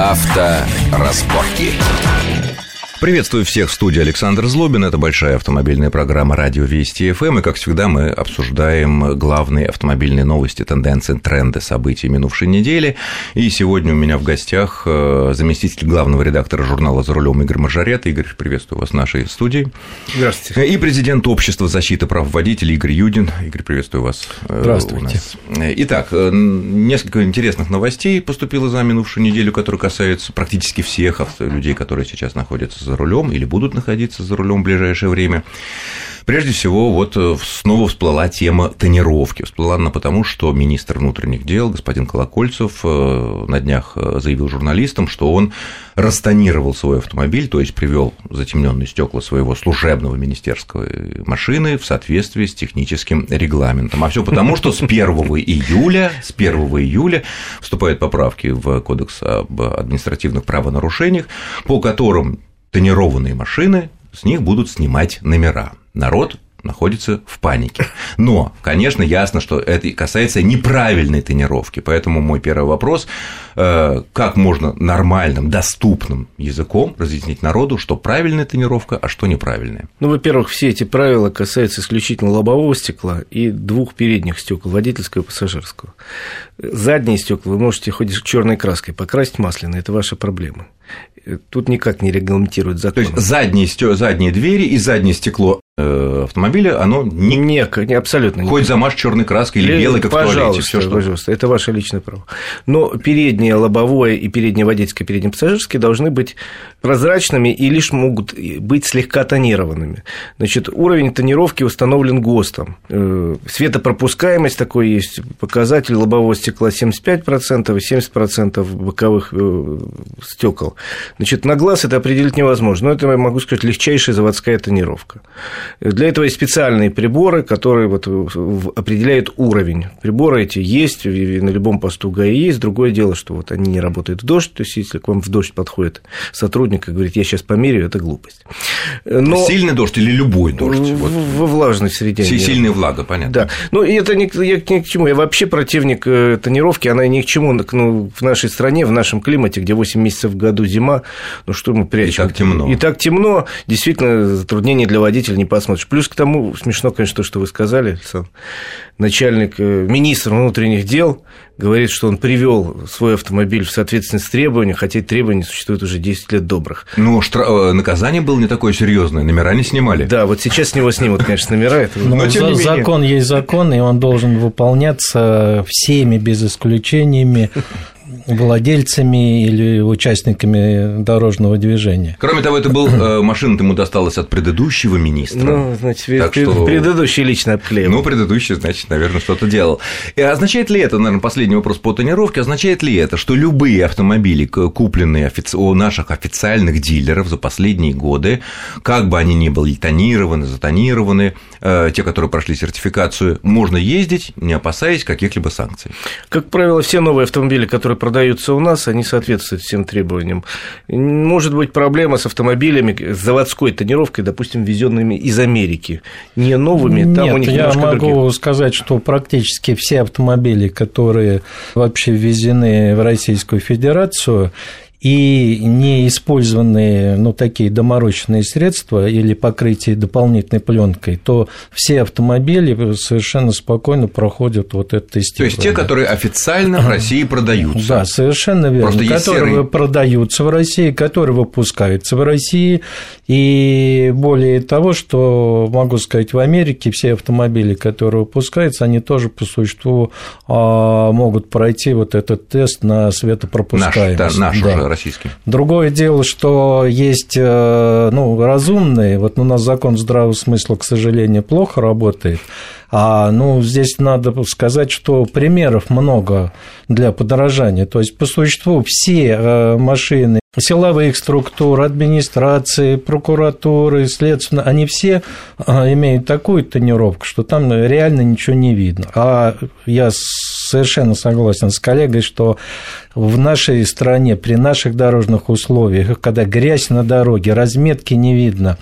Авторазборки. Приветствую всех в студии Александр Злобин. Это большая автомобильная программа «Радио Вести ФМ». И, как всегда, мы обсуждаем главные автомобильные новости, тенденции, тренды, события минувшей недели. И сегодня у меня в гостях э, заместитель главного редактора журнала «За рулем» Игорь Маржарет. Игорь, приветствую вас в нашей студии. Здравствуйте. И президент Общества защиты прав водителей Игорь Юдин. Игорь, приветствую вас. э, Здравствуйте. Итак, э, несколько интересных новостей поступило за минувшую неделю, которые касаются практически всех людей, которые сейчас находятся за рулем или будут находиться за рулем в ближайшее время. Прежде всего, вот э, снова всплыла тема тонировки. Всплыла она потому, что министр внутренних дел, господин Колокольцев, э, на днях э, заявил журналистам, что он растонировал свой автомобиль, то есть привел затемненные стекла своего служебного министерского машины в соответствии с техническим регламентом. А все потому, что с 1 июля, с 1 июля вступают поправки в Кодекс об административных правонарушениях, по которым тонированные машины, с них будут снимать номера. Народ находится в панике. Но, конечно, ясно, что это касается неправильной тонировки. Поэтому мой первый вопрос э, как можно нормальным, доступным языком разъяснить народу, что правильная тонировка, а что неправильная? Ну, во-первых, все эти правила касаются исключительно лобового стекла и двух передних стекол, водительского и пассажирского. Задние стекла вы можете хоть черной краской покрасить масляно, это ваша проблема. Тут никак не регламентирует закон. То есть задние, задние двери и заднее стекло э, автомобиля, оно не, не, не абсолютно хоть замажь черной краской или, или белой, как пожалуйста, в туалете, всё, что... пожалуйста, это ваше личное право. Но переднее лобовое и переднее водительское, переднее пассажирское должны быть прозрачными и лишь могут быть слегка тонированными. Значит, уровень тонировки установлен ГОСТом. Э, светопропускаемость такой есть показатель лобового стекла 75% и 70% боковых э, стекол. Значит, на глаз это определить невозможно, но это, я могу сказать, легчайшая заводская тонировка. Для этого есть специальные приборы, которые вот определяют уровень. Приборы эти есть, на любом посту ГАИ есть. Другое дело, что вот они не работают в дождь, то есть если к вам в дождь подходит сотрудник и говорит, я сейчас померяю, это глупость. Но... Сильный дождь или любой дождь? Вот. Во влажной среде. Сильная влага, понятно. Да. Ну, и это не, я ни к чему. Я вообще противник э, тонировки, она ни к чему ну, в нашей стране, в нашем климате, где 8 месяцев в году зима, ну что мы прячем? И так темно. И так темно, действительно, затруднение для водителя не посмотришь. Плюс к тому, смешно, конечно, то, что вы сказали, Александр, начальник, э, министр внутренних дел говорит, что он привел свой автомобиль в соответствии с требованиями, хотя требования существуют уже 10 лет добрых. Ну, штра... Э, наказание было не такое серьезное, номера не снимали. Да, вот сейчас с него снимут, конечно, номера. Это... Но, Но тем за... закон есть закон, и он должен выполняться всеми без исключениями владельцами или участниками дорожного движения. Кроме того, это был э, машина ему досталась от предыдущего министра. Ну, значит, так что... предыдущий лично обклеил. Ну, предыдущий, значит, наверное, что-то делал. И означает ли это, наверное, последний вопрос по тонировке, означает ли это, что любые автомобили, купленные офици... у наших официальных дилеров за последние годы, как бы они ни были тонированы, затонированы, э, те, которые прошли сертификацию, можно ездить, не опасаясь каких-либо санкций? Как правило, все новые автомобили, которые продаются у нас, они соответствуют всем требованиям. Может быть проблема с автомобилями, с заводской тонировкой, допустим, везенными из Америки, не новыми, там Нет, у них я могу другие. сказать, что практически все автомобили, которые вообще ввезены в Российскую Федерацию, и неиспользованные, ну, такие доморощенные средства или покрытие дополнительной пленкой, то все автомобили совершенно спокойно проходят вот это тестирование. То есть те, которые официально в России продаются. Да, совершенно верно. Просто которые серый... продаются в России, которые выпускаются в России. И более того, что могу сказать, в Америке все автомобили, которые выпускаются, они тоже по существу а, могут пройти вот этот тест на светопропускаемость. Наш, да, наш да российским. Другое дело, что есть э, ну, разумные, вот у нас закон здравого смысла, к сожалению, плохо работает, а, ну, здесь надо сказать, что примеров много для подорожания. То есть, по существу, все э, машины силовых структур, администрации, прокуратуры, следственно, они все э, имеют такую тонировку, что там реально ничего не видно. А я совершенно согласен с коллегой, что в нашей стране при наших дорожных условиях, когда грязь на дороге, разметки не видно,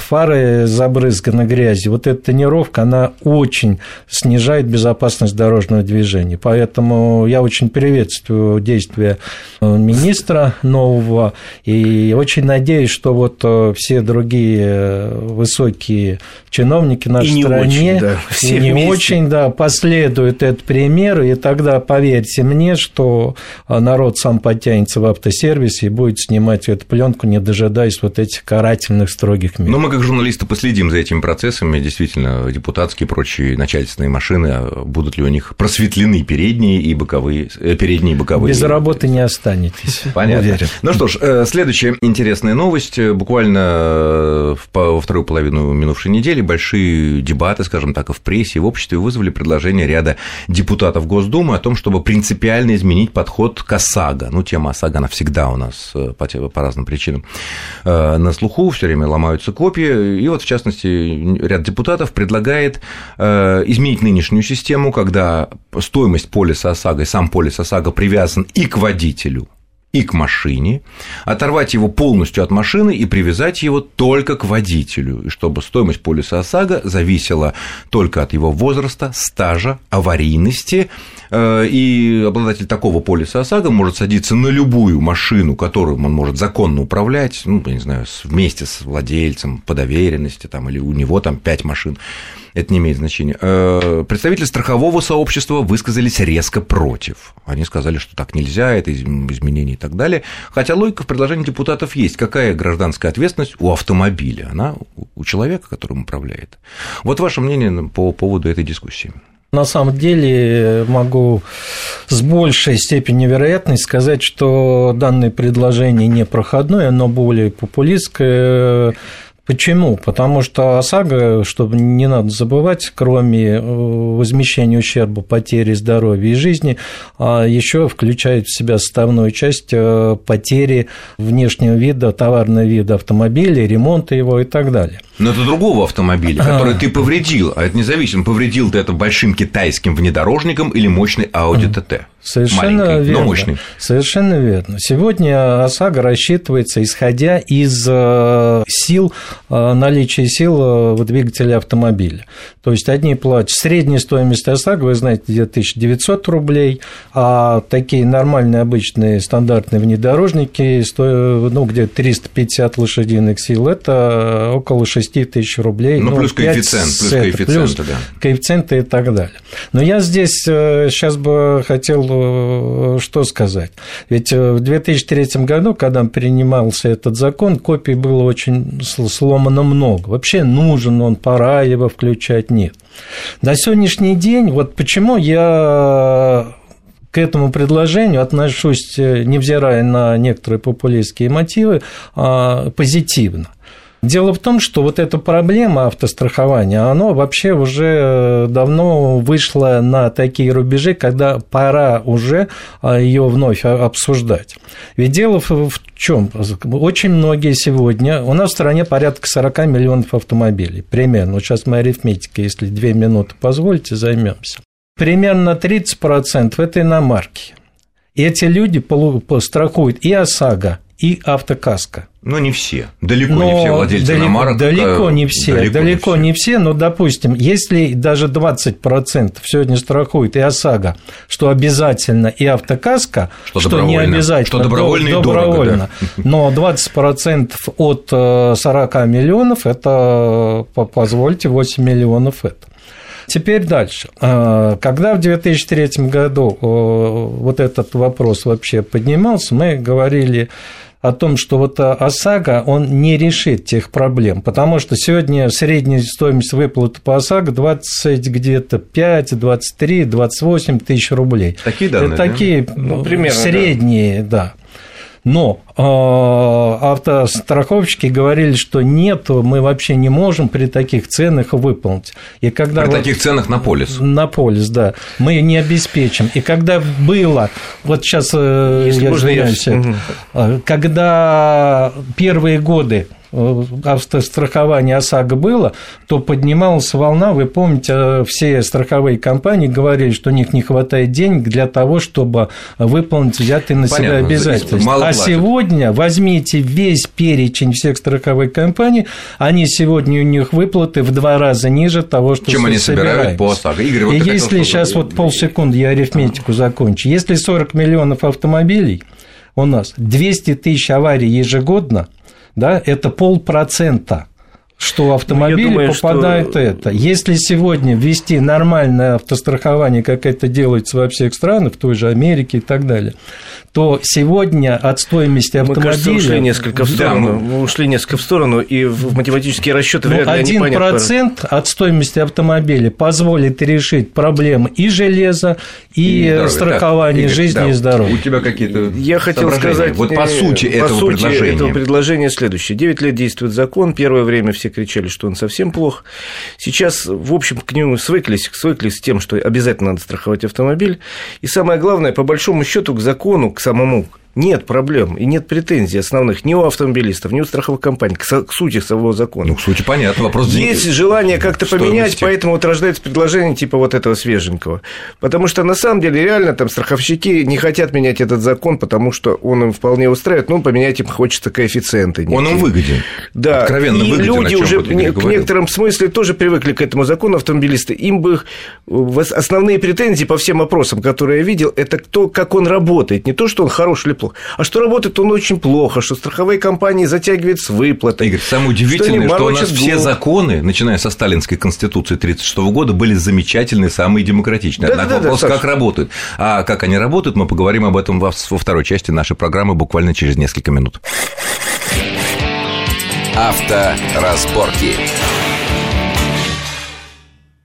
фары забрызганы грязью. Вот эта тонировка, она очень снижает безопасность дорожного движения. Поэтому я очень приветствую действия министра нового и очень надеюсь, что вот все другие высокие чиновники нашей и стране очень, да, все и не вместе. очень да, последуют этот пример, и тогда поверьте мне, что народ сам подтянется в автосервисе и будет снимать эту пленку, не дожидаясь вот этих карательных строгих мер. Но мы, как журналисты, последим за этими процессами. Действительно, депутатские и прочие начальственные машины, а будут ли у них просветлены передние и боковые, э, передние и боковые? Без работы не останетесь. Понятно. Уверен. Ну что ж, э, следующая интересная новость. Буквально э, во вторую половину минувшей недели большие дебаты, скажем так, и в прессе, и в обществе вызвали предложение ряда депутатов Госдумы о том, чтобы принципиально изменить подход к ОСАГО. Ну, тема ОСАГО, она всегда у нас по, по разным причинам на слуху, все время ломаются копии. И вот, в частности, ряд депутатов предлагает изменить нынешнюю систему, когда стоимость полиса ОСАГО и сам полис ОСАГО привязан и к водителю, и к машине, оторвать его полностью от машины и привязать его только к водителю, и чтобы стоимость полиса ОСАГО зависела только от его возраста, стажа, аварийности, э, и обладатель такого полиса ОСАГО может садиться на любую машину, которую он может законно управлять, ну, я не знаю, вместе с владельцем по доверенности, там, или у него там пять машин, это не имеет значения. Э, представители страхового сообщества высказались резко против. Они сказали, что так нельзя, это изменение и так далее. Хотя логика в предложении депутатов есть. Какая гражданская ответственность у автомобиля? Она у человека, которым управляет. Вот ваше мнение по поводу этой дискуссии. На самом деле могу с большей степенью вероятности сказать, что данное предложение не проходное, но более популистское Почему? Потому что ОСАГО, чтобы не надо забывать, кроме э, возмещения ущерба, потери здоровья и жизни, а еще включает в себя составную часть э, потери внешнего вида, товарного вида автомобиля, ремонта его и так далее. Но это другого автомобиля, который а... ты повредил, а это независимо, повредил ты это большим китайским внедорожником или мощный Audi TT. Совершенно Маленький, верно. Но мощный. Совершенно верно. Сегодня ОСАГО рассчитывается, исходя из э, сил, э, наличия сил э, в двигателе автомобиля. То есть одни платят средняя стоимость ОСАГО, вы знаете, где 1900 рублей, а такие нормальные обычные стандартные внедорожники ну, где 350 лошадиных сил, это около 6 тысяч рублей. Ну, ну плюс коэффициент, плюс коэффициенты, плюс да. коэффициенты и так далее. Но я здесь сейчас бы хотел Э, что сказать. Ведь э, в 2003 году, когда принимался этот закон, копий было очень сломано много. Вообще нужен он, пора его включать, нет. На сегодняшний день, вот почему я к этому предложению отношусь, э, невзирая на некоторые популистские мотивы, а, позитивно. Дело в том, что вот эта проблема автострахования, она вообще уже давно вышла на такие рубежи, когда пора уже а, ее вновь обсуждать. Ведь дело в чем? Очень многие сегодня, у нас в стране порядка 40 миллионов автомобилей, примерно. Вот сейчас мы арифметикой, если две минуты позволите, займемся. Примерно 30% это иномарки. И эти люди страхуют и ОСАГО, и автокаска. Но не все. Далеко но не все владельцы далеко, иномарок. Далеко не все. Далеко, далеко не, все. не все, но, допустим, если даже 20% сегодня страхует и ОСАГО, что обязательно, и автокаска, что, что не обязательно, что добровольно, до, добровольно да. но 20% от 40 э, миллионов, это, позвольте, 8 миллионов это. Теперь дальше. А, когда в 2003 году вот этот вопрос вообще поднимался, мы говорили о том, что вот ОСАГО, он не решит тех проблем, потому что сегодня средняя стоимость выплаты по ОСАГО 20 где-то 5, 23, 28 тысяч рублей. Такие данные, Это такие да? ну, примерно, средние, да. да. Но э, автостраховщики говорили, что нет, мы вообще не можем при таких ценах выполнить. И когда при вот, таких ценах на полис. На полис, да. Мы не обеспечим. И когда было, вот сейчас, э, Если я можно, я... когда первые годы э, автострахование ОСАГО было, то поднималась волна, вы помните, э, все страховые компании говорили, что у них не хватает денег для того, чтобы выполнить взятые на себя обязательства. а платят. сегодня возьмите весь перечень всех страховых компаний, они сегодня у них выплаты в два раза ниже того, что Чем они собирают по ОСАГО. Игорь, вот И если сейчас вот полсекунды я арифметику закончу, если 40 миллионов автомобилей у нас, 200 тысяч аварий ежегодно, да, это полпроцента что автомобили ну, думаю, попадают что... это. Если сегодня ввести нормальное автострахование, как это делается во всех странах, в той же Америке и так далее, то сегодня от стоимости автомобиля... Мы, кажется, ушли несколько в сторону. Да, мы ушли несколько в сторону, и в математические расчеты вряд ли Один процент от стоимости автомобиля позволит решить проблемы и железа, и, и здоровья, страхования да. жизни да. и здоровья. У тебя какие-то Я хотел сказать... Вот по сути по этого сути предложения. этого предложения следующее. 9 лет действует закон, первое время все кричали, что он совсем плох. Сейчас, в общем, к нему свыклись, свыклись с тем, что обязательно надо страховать автомобиль. И самое главное, по большому счету к закону, к самому нет проблем и нет претензий основных ни у автомобилистов, ни у страховых компаний к, к сути самого закона. Ну, к сути понятно, вопрос Есть денег... желание как-то поменять, поэтому вот рождается предложение типа вот этого свеженького. Потому что на самом деле реально там страховщики не хотят менять этот закон, потому что он им вполне устраивает, ну, поменять им хочется коэффициенты. Некие. Он им выгоден. Да, Откровенно и выгоден, люди уже в некотором смысле тоже привыкли к этому закону автомобилисты. Им бы основные претензии по всем опросам, которые я видел, это кто, как он работает, не то, что он хорош или плохо, плохо. А что работает он очень плохо, что страховые компании затягивают с выплатой. Игорь, самое удивительное, что, что у нас все законы, начиная со Сталинской Конституции 1936 года, были замечательные, самые демократичные. Да, Однако да, вопрос, да, как работают. А как они работают, мы поговорим об этом во второй части нашей программы буквально через несколько минут. Авторазборки.